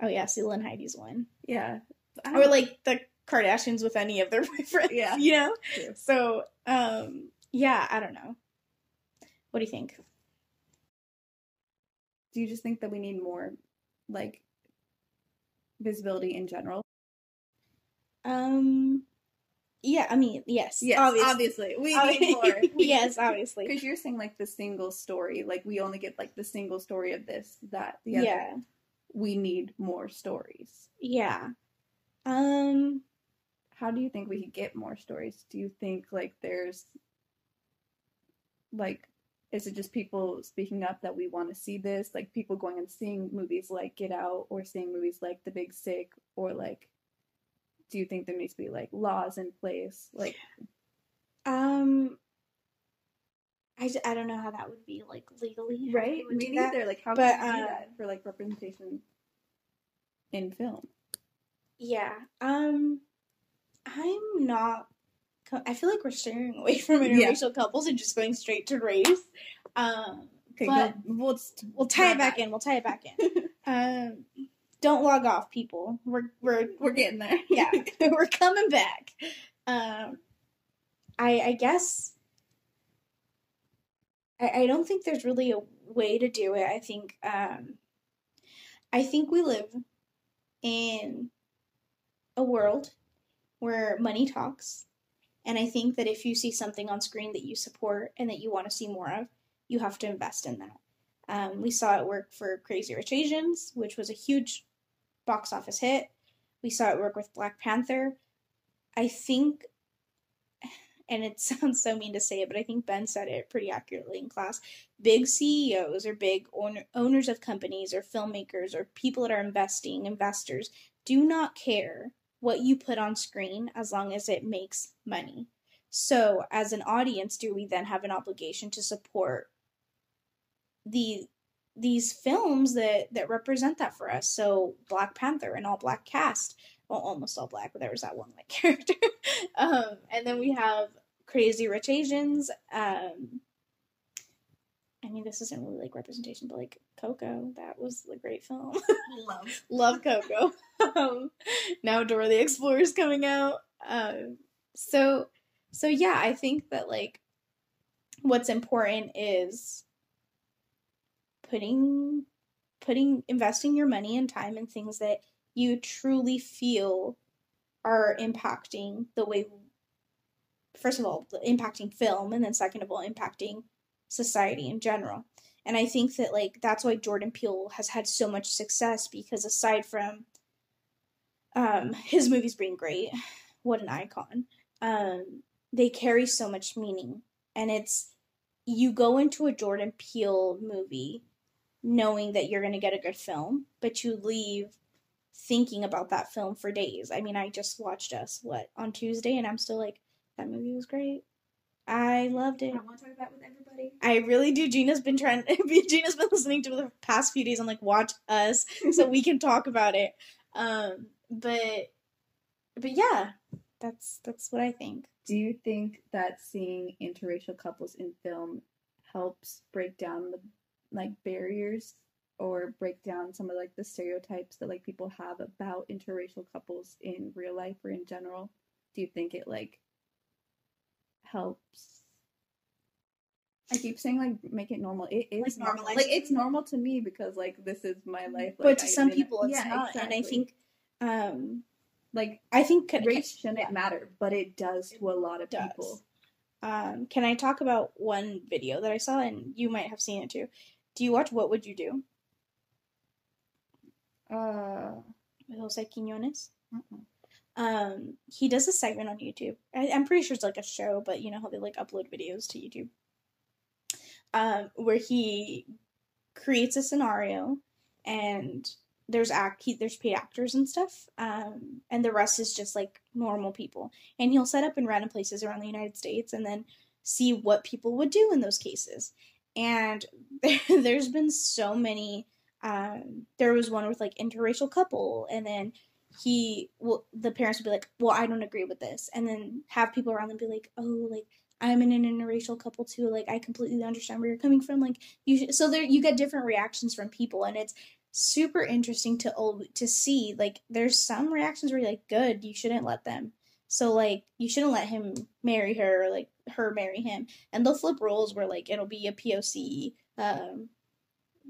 Speaker 1: Oh yeah, Seal and Heidi's one.
Speaker 2: Yeah,
Speaker 1: or like the Kardashians with any of their [laughs] boyfriends.
Speaker 2: Yeah,
Speaker 1: you know. True. So, um, yeah, I don't know. What do you think?
Speaker 2: Do you just think that we need more, like, visibility in general?
Speaker 1: Um. Yeah, I mean, yes,
Speaker 2: yes, obviously, obviously. we need more. [laughs]
Speaker 1: yes, obviously, [laughs]
Speaker 2: because you're saying like the single story, like we only get like the single story of this, that, the other.
Speaker 1: Yeah,
Speaker 2: we need more stories.
Speaker 1: Yeah, um,
Speaker 2: how do you think we could get more stories? Do you think like there's like is it just people speaking up that we want to see this? Like people going and seeing movies like get out or seeing movies like the big sick or like do you think there needs to be like laws in place? Like
Speaker 1: um I, just, I don't know how that would be like legally
Speaker 2: right? me neither. Like how but, can you do uh, that for like representation in film
Speaker 1: yeah. Um I'm not I feel like we're steering away from interracial yeah. couples and just going straight to race. Um okay, but we'll we'll tie it back in. We'll tie it back in. [laughs] um don't log off people. We're we're
Speaker 2: we're getting there. [laughs]
Speaker 1: yeah. [laughs] we're coming back. Um I I guess I, I don't think there's really a way to do it. I think um I think we live in a world where money talks. And I think that if you see something on screen that you support and that you want to see more of, you have to invest in that. Um, we saw it work for Crazy Rich Asians, which was a huge box office hit. We saw it work with Black Panther. I think, and it [laughs] sounds so mean to say it, but I think Ben said it pretty accurately in class. Big CEOs or big owner, owners of companies or filmmakers or people that are investing, investors, do not care what you put on screen as long as it makes money. So, as an audience, do we then have an obligation to support the these films that that represent that for us? So, Black Panther, an all black cast, well, almost all black, but there was that one white [laughs] character. um, and then we have Crazy Rich Asians. Um, mean, this isn't really like representation, but like Coco, that was a great film. [laughs]
Speaker 2: Love.
Speaker 1: Love Coco. um, now Dora the Explorer is coming out. Um, so, so yeah, I think that like what's important is putting putting investing your money and time in things that you truly feel are impacting the way first of all impacting film and then second of all impacting society in general and i think that like that's why jordan peele has had so much success because aside from um his movies being great what an icon um they carry so much meaning and it's you go into a jordan peele movie knowing that you're going to get a good film but you leave thinking about that film for days. I mean, I just watched us what on Tuesday, and I'm still like, that movie was great. I loved it.
Speaker 2: I want to talk about with everybody.
Speaker 1: I really do. Gina's been trying. [laughs] Gina's been listening to the past few days. I'm like, watch us [laughs] so we can talk about it. Um, but but yeah, that's that's what I think.
Speaker 2: Do you think that seeing interracial couples in film helps break down the like barriers or break down some of like the stereotypes that like people have about interracial couples in real life or in general do you think it like helps I keep saying like make it normal. It is
Speaker 1: Like,
Speaker 2: normal. Like it's normal to me because like this is my life. Like,
Speaker 1: but to
Speaker 2: I
Speaker 1: some people, it's
Speaker 2: yeah,
Speaker 1: not. And I think, um,
Speaker 2: like
Speaker 1: I think
Speaker 2: race shouldn't
Speaker 1: yeah.
Speaker 2: matter, but it does to a lot of
Speaker 1: does.
Speaker 2: people.
Speaker 1: Um, can I talk about one video that I saw, and you might have seen it too? Do you watch What Would You Do
Speaker 2: Uh,
Speaker 1: with Jose Quinones?
Speaker 2: uh-uh.
Speaker 1: Um, he does a segment on YouTube. I, I'm pretty sure it's like a show, but you know how they like upload videos to YouTube. Um, where he creates a scenario, and there's act he, there's paid actors and stuff. Um, and the rest is just like normal people, and he'll set up in random places around the United States, and then see what people would do in those cases. And [laughs] there's been so many. Um, there was one with like interracial couple, and then he well the parents would be like well i don't agree with this. And then have people around them be like oh like i'm in an interracial couple too. Like i completely understand where you're coming from. Like you so there you get different reactions from people and it's super interesting to al- to see like there's some reactions where you're like good you shouldn't let them. So like you shouldn't let him marry her or like her marry him. And they'll flip roles where like it'll be a poc um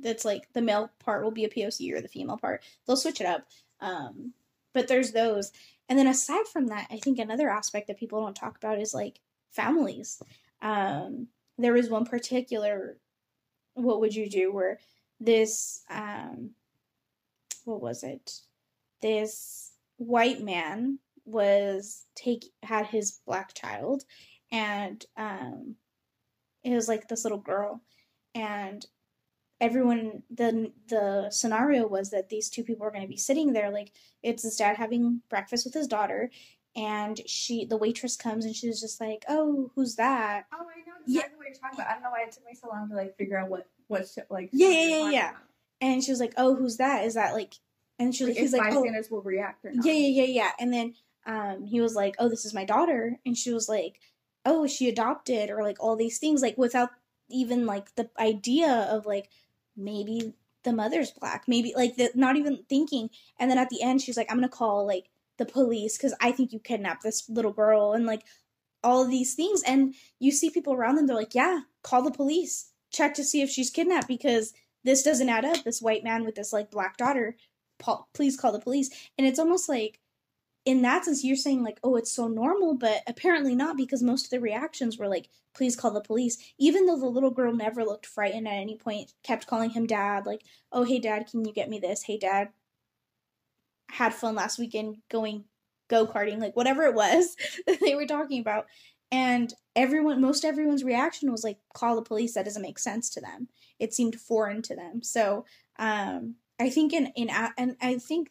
Speaker 1: that's like the male part will be a poc or the female part. They'll switch it up um but there's those. And then aside from that i think another aspect that people don't talk about is like families. Um there was one particular what would you do where this um what was it? This white man was take had his black child and um it was like this little girl. And everyone the the scenario was that these two people were going to be sitting there like it's his dad having breakfast with his daughter and she the waitress comes and she's just like oh who's that
Speaker 2: Oh, I know
Speaker 1: Yeah.
Speaker 2: exactly what you're talking about. I don't know why it took me so long to like figure out what what sh- like.
Speaker 1: Yeah, yeah, yeah, yeah.
Speaker 2: about.
Speaker 1: and she was like oh who's that is that like and she was
Speaker 2: Like,
Speaker 1: he's
Speaker 2: if
Speaker 1: like oh
Speaker 2: bystanders will react or not.
Speaker 1: yeah yeah yeah yeah and then um he was like oh this is my daughter and she was like oh is she adopted or like all these things like without even like the idea of like maybe the mother's black maybe like the, not even thinking. And then at the end she's like i'm gonna call like the police because i think you kidnapped this little girl and like all of these things. And you see people around them they're like yeah call the police. Check to see if she's kidnapped because this doesn't add up this white man with this like black daughter. Please call the police. And it's almost like in that sense you're saying like oh it's so normal but apparently not because most of the reactions were like please call the police even though the little girl never looked frightened at any point kept calling him dad like oh hey dad can you get me this? Hey dad had fun last weekend going go-karting like whatever it was [laughs] that they were talking about. And everyone most everyone's reaction was like call the police that doesn't make sense to them. It seemed foreign to them. So um i think in in and i think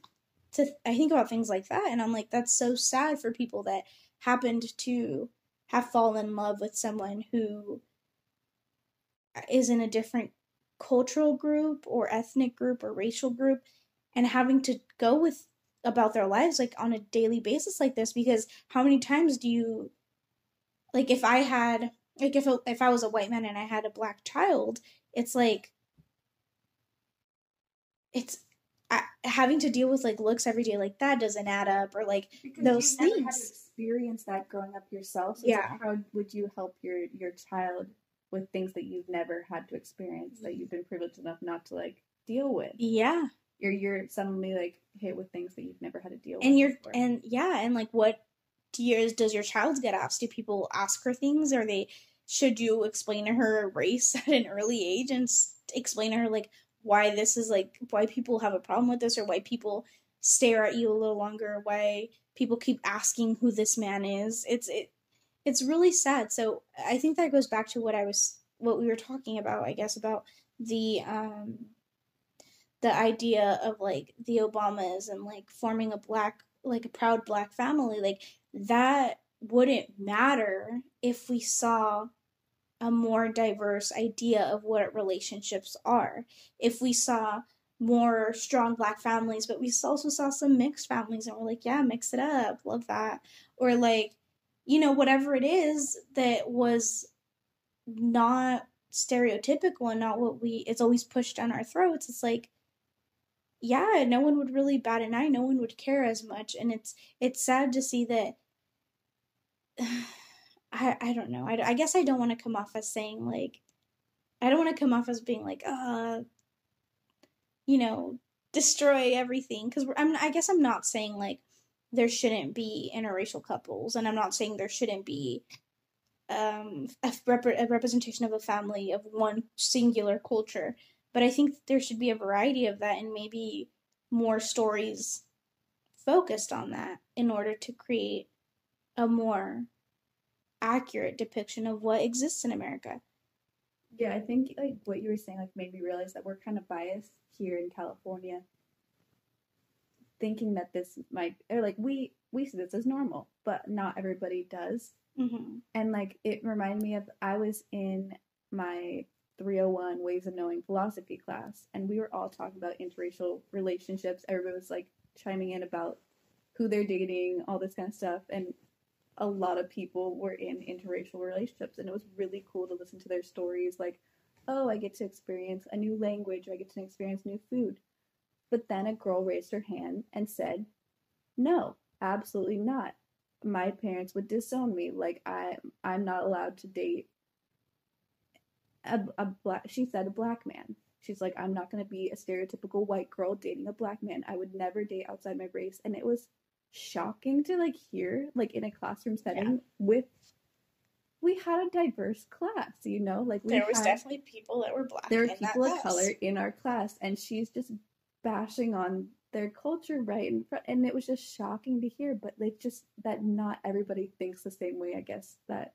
Speaker 1: to I think about things like that and I'm like that's so sad for people that happened to have fallen in love with someone who uh, is in a different cultural group or ethnic group or racial group and having to go with about their lives like on a daily basis like this because how many times do you like if I had like if if I was a white man and I had a black child it's like it's I, having to deal with like looks every day like that doesn't add up or like because those
Speaker 2: things never had to experience that growing up yourself so yeah. like how would you help your your child with things that you've never had to experience that you've been privileged enough not to like deal with?
Speaker 1: Yeah.
Speaker 2: You're you're suddenly like hit with things that you've never had to deal
Speaker 1: and
Speaker 2: with and
Speaker 1: you're before. and yeah and like what you, does your child get asked? Do people ask her things? Or they should you explain to her race [laughs] at an early age and explain to her like why this is like why people have a problem with this or why people stare at you a little longer why people keep asking who this man is. It's it it's really sad. So i think that goes back to what i was what we were talking about i guess about the um the idea of like the obamas and like forming a black like a proud black family. Like that wouldn't matter if we saw a more diverse idea of what relationships are. If we saw more strong black families, but we also saw some mixed families and we're like, yeah, mix it up. Love that. Or like, you know, whatever it is that was not stereotypical and not what we it's always pushed down our throats. It's like yeah, no one would really bat an eye, no one would care as much. And it's it's sad to see that I, I don't know. I, I guess I don't want to come off as saying like, I don't want to come off as being like, uh, you know, destroy everything. Because I'm, I guess I'm not saying like there shouldn't be interracial couples, and I'm not saying there shouldn't be um, a, rep- a representation of a family of one singular culture. But I think there should be a variety of that, and maybe more stories focused on that in order to create a more accurate depiction of what exists in America.
Speaker 2: Yeah, I think like what you were saying like made me realize that we're kind of biased here in California thinking that this might or like we we see this as normal, but not everybody does. Mm-hmm. And like it reminded me of I was in my 301 Ways of Knowing philosophy class, and we were all talking about interracial relationships. Everybody was like chiming in about who they're dating, all this kind of stuff, and a lot of people were in interracial relationships and it was really cool to listen to their stories like oh i get to experience a new language i get to experience new food. But then a girl raised her hand and said no absolutely not. My parents would disown me like i i'm not allowed to date a, a black she said a black man. She's like i'm not going to be a stereotypical white girl dating a black man. I would never date outside my race. And it was shocking to like hear like in a classroom setting yeah. with we had a diverse class, you know, like
Speaker 1: there was
Speaker 2: had,
Speaker 1: definitely people that were black.
Speaker 2: There were people of color in our class, and she's just bashing on their culture right in front, and it was just shocking to hear. But like, just that not everybody thinks the same way. I guess that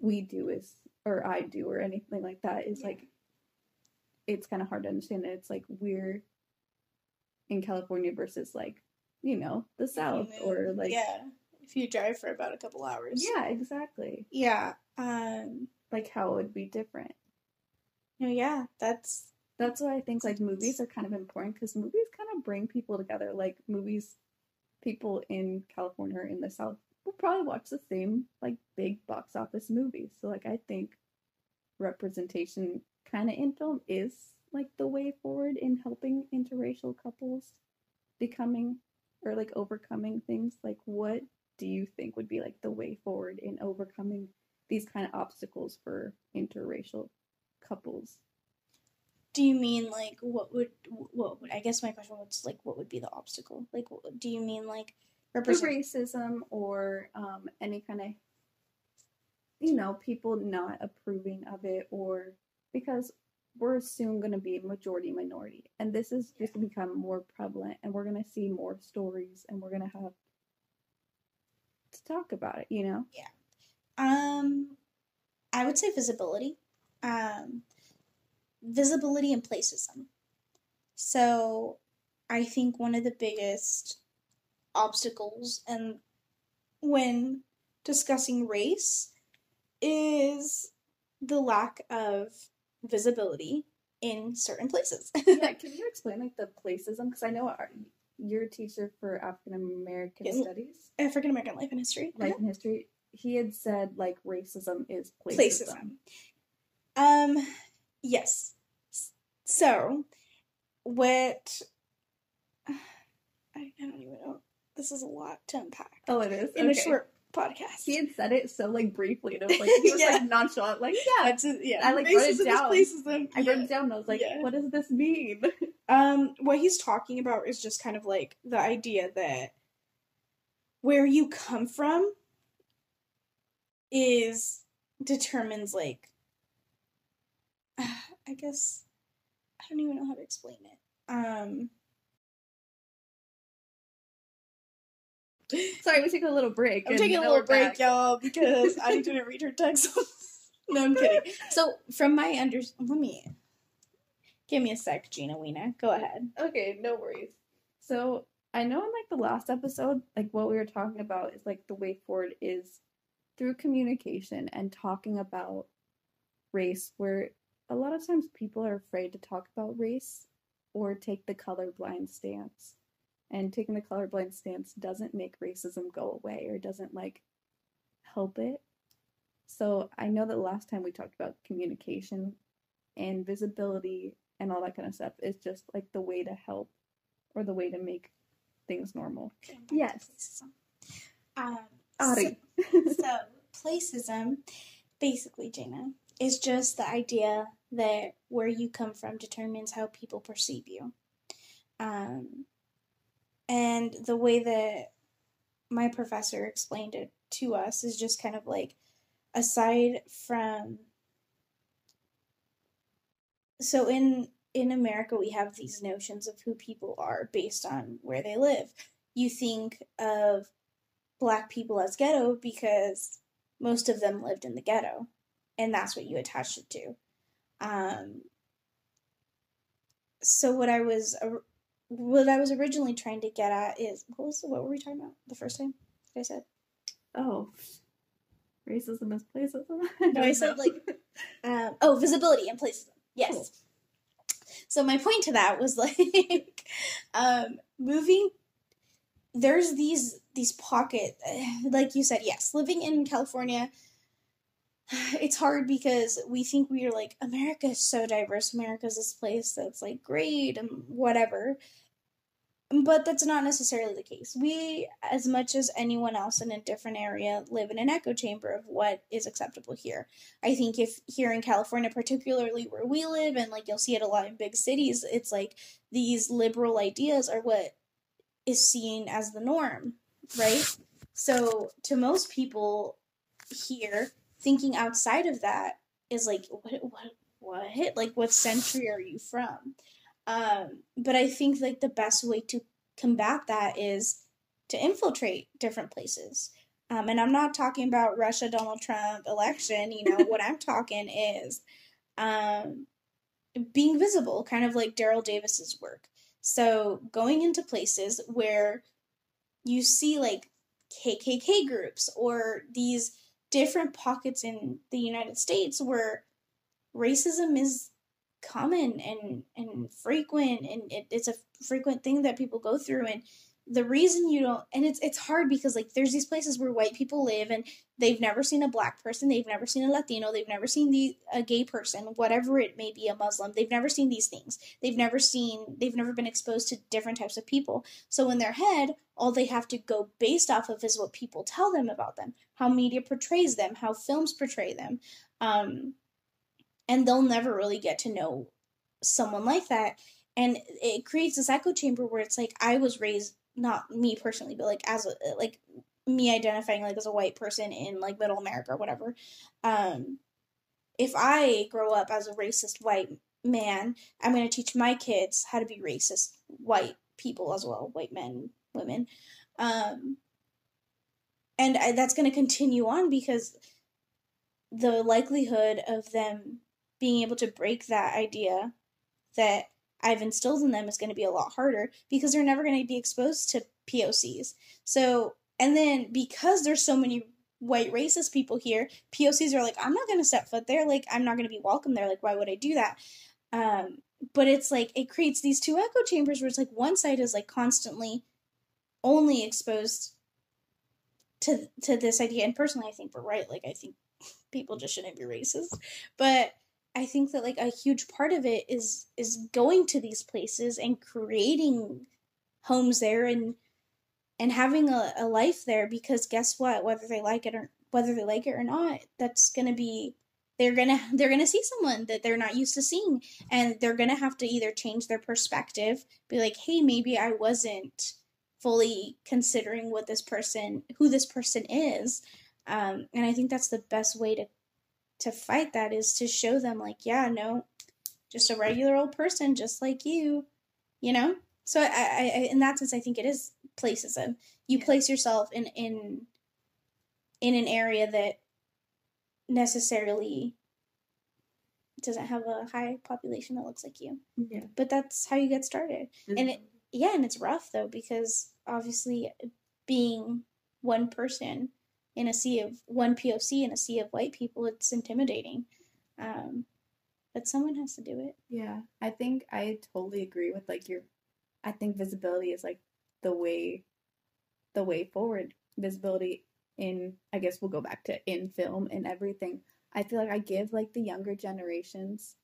Speaker 2: we do is, or I do, or anything like that is yeah. like, it's kind of hard to understand. It's like we're in California versus like you know, the South or like
Speaker 1: Yeah. If you drive for about a couple hours.
Speaker 2: Yeah, exactly.
Speaker 1: Yeah. Um
Speaker 2: like how it would be different.
Speaker 1: No, yeah, that's
Speaker 2: that's why I think like movies are kind of important because movies kind of bring people together. Like movies, people in California or in the South will probably watch the same like big box office movies. So like I think representation kind of in film is like the way forward in helping interracial couples becoming or like overcoming things like what do you think would be like the way forward in overcoming these kind of obstacles for interracial couples?
Speaker 1: Do you mean like what would what would i guess my question was like what would be the obstacle? Like do you mean like
Speaker 2: represent- racism or um, any kind of you know people not approving of it or because we're soon going to be majority minority and this is just to become more prevalent and we're going to see more stories and we're going to have to talk about it you know?
Speaker 1: Yeah. Um i would say visibility. Um visibility and placism. So I think one of the biggest obstacles and when discussing race is the lack of visibility in certain places. [laughs]
Speaker 2: yeah, can you explain like the placism? Because I know our, you're a teacher for African American Studies,
Speaker 1: African American life and history.
Speaker 2: life and history. He had said like racism is placism.
Speaker 1: Placism. Um, yes. So, what? I, [sighs] I don't even know. This is a lot to unpack
Speaker 2: Oh, it is
Speaker 1: in
Speaker 2: Okay.
Speaker 1: a short podcast.
Speaker 2: He had said it so like briefly, and it was like [laughs] he was
Speaker 1: Yeah.
Speaker 2: like nonchalant, like yeah.
Speaker 1: That's it, yeah.
Speaker 2: I, like, wrote it down. I
Speaker 1: yeah.
Speaker 2: wrote it down and I was like,
Speaker 1: Yeah.
Speaker 2: what does this mean? [laughs]
Speaker 1: Um, what he's talking about is just kind of like the idea that where you come from is determines like [sighs] I guess I don't even know how to explain it. Um [laughs]
Speaker 2: Sorry, we took a little break.
Speaker 1: I'm taking a little break,
Speaker 2: back.
Speaker 1: y'all, because I didn't read her text. [laughs] no, I'm kidding. So from my under let me give me a sec, Gina Weena. Go ahead.
Speaker 2: Okay, no worries. So I know in like the last episode, like what we were talking about is like the way forward is through communication and talking about race, where a lot of times people are afraid to talk about race or take the colorblind stance. And taking the colorblind stance doesn't make racism go away or doesn't like help it. So I know that last time we talked about communication and visibility and all that kind of stuff is just like the way to help or the way to make things normal. Yes.
Speaker 1: Um,
Speaker 2: Ari.
Speaker 1: So, so, placism, basically, Jana, is just the idea that where you come from determines how people perceive you. Um, and the way that my professor explained it to us is just kind of like aside from so in in America we have these notions of who people are based on where they live. You think of black people as ghetto because most of them lived in the ghetto and that's what you attach it to. Um so what I was what I was originally trying to get at is what was what were we talking about the first time? I said
Speaker 2: Oh. Racism is placism? [laughs]
Speaker 1: No, I said, like, [laughs] um, oh, visibility and placism. Yes.
Speaker 2: Cool.
Speaker 1: So my point to that was [laughs] like, um, moving. There's these these pocket, [sighs] like you said, yes, living in California. It's hard because we think we are like America is so diverse. America's this place that's like great and whatever, but that's not necessarily the case. We, as much as anyone else in a different area, live in an echo chamber of what is acceptable here. I think if here in California, particularly where we live, and like you'll see it a lot in big cities, it's like these liberal ideas are what is seen as the norm, right? So to most people here, thinking outside of that is like, what, what, what? Like, what century are you from? Um, but I think like the best way to combat that is to infiltrate different places. Um, and I'm not talking about Russia, Donald Trump election. You know, what [laughs] I'm talking is um, being visible, kind of like Daryl Davis's work. So going into places where you see like KKK groups or these different pockets in the United States where racism is common and and frequent and it, it's a frequent thing that people go through and the reason you don't and it's it's hard because like there's these places where white people live and they've never seen a black person they've never seen a latino they've never seen the a gay person whatever it may be a muslim. They've never seen these things. They've never seen they've never been exposed to different types of people. So in their head all they have to go based off of is what people tell them about them how media portrays them how films portray them um and they'll never really get to know someone like that. And it creates this echo chamber where it's like i was raised not me personally but like as a like me identifying like as a white person in like middle america or whatever um if i grow up as a racist white man i'm going to teach my kids how to be racist white people as well white men women um and I, that's going to continue on because the likelihood of them being able to break that idea that I've instilled in them is going to be a lot harder because they're never going to be exposed to POCs. So, and then because there's so many white racist people here, POCs are like, I'm not going to step foot there. Like, I'm not going to be welcome there. Like, why would I do that? Um, but it's like, it creates these two echo chambers where it's like one side is like constantly only exposed to to this idea and personally i think we're right like i think people just shouldn't be racist but i think that like a huge part of it is is going to these places and creating homes there and and having a, a life there because guess what? Whether they like it or whether they like it or not that's gonna be they're gonna they're gonna see someone that they're not used to seeing. And they're gonna have to either change their perspective be like hey maybe i wasn't fully considering what this person who this person is. Um, and i think that's the best way to to fight that is to show them like yeah no just a regular old person just like you you know? So i, I in that sense i think it is placism. You place yourself in in in an area that necessarily doesn't have a high population that looks like you.
Speaker 2: Yeah.
Speaker 1: but that's how you get started. And it yeah and it's rough though because obviously being one person in a sea of one poc in a sea of white people it's intimidating um but someone has to do it
Speaker 2: Yeah, I think I totally agree with like your. I think visibility is like the way, the way forward. Visibility in, I guess we'll go back to in film and everything. I feel like I give like the younger generations.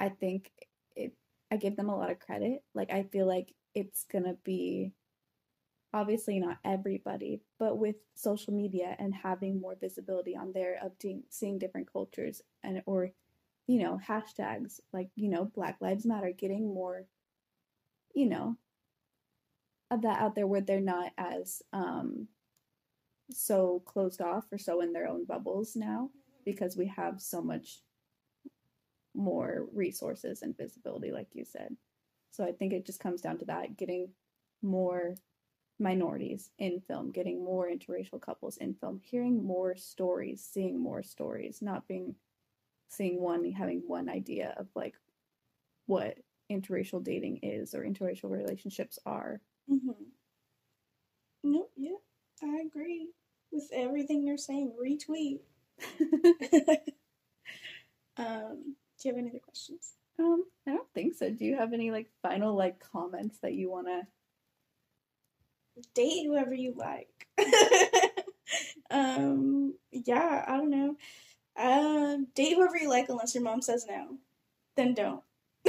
Speaker 2: I think it. I give them a lot of credit. Like I feel like it's gonna be. Obviously not everybody, but with social media and having more visibility on there of de- seeing different cultures and or you know, hashtags like, you know, Black Lives Matter, getting more, you know, of that out there where they're not as um, so closed off or so in their own bubbles now because we have so much more resources and visibility, like you said. So I think it just comes down to that getting more minorities in film, getting more interracial couples in film, hearing more stories, seeing more stories, not being seeing one having one idea of like what interracial dating is or interracial relationships are.
Speaker 1: mm-hmm. nope yeah i agree with everything you're saying retweet [laughs] um do you have any other questions
Speaker 2: um, I don't think so. Do you have any like final like comments that you want to?
Speaker 1: Date whoever you like. [laughs] um, yeah, I don't know. Um, date whoever you like unless your mom says no. Then don't. [laughs]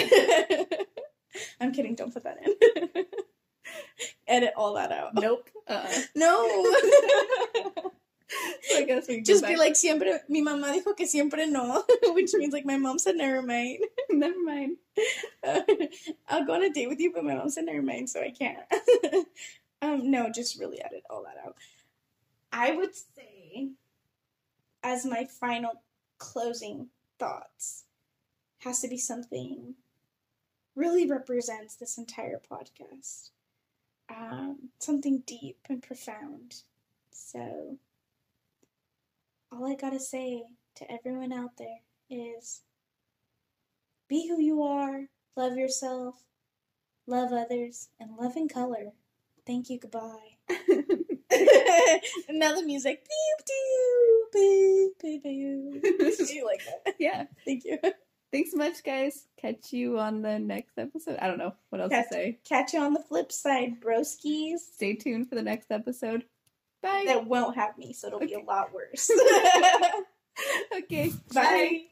Speaker 1: I'm kidding, don't put that in. [laughs] Edit all that out.
Speaker 2: Nope. Uh-uh.
Speaker 1: No.
Speaker 2: So I guess we
Speaker 1: Just be like siempre mi mamá dijo que siempre no, which means like my mom said never mind.
Speaker 2: never mind.
Speaker 1: I'll go on a date with you, but my mom said never mind, so I can't. Um, no, just really edit all that out. I would say, as my final closing thoughts, has to be something really represents this entire podcast. Um, something deep and profound. So, all I gotta say to everyone out there is be who you are, love yourself, love others, and love in color. Thank you, goodbye. [laughs] [laughs] now the music. Beep, doo, beep, beep, beep. you like that?
Speaker 2: yeah. [laughs]
Speaker 1: Thank you.
Speaker 2: Thanks so much, guys. Catch you on the next episode. I don't know what else
Speaker 1: Catch,
Speaker 2: to say.
Speaker 1: catch you on the flip side, broskies.
Speaker 2: Stay tuned for the next episode. Bye.
Speaker 1: That won't have me, so it'll be a lot worse.
Speaker 2: okay.
Speaker 1: Bye.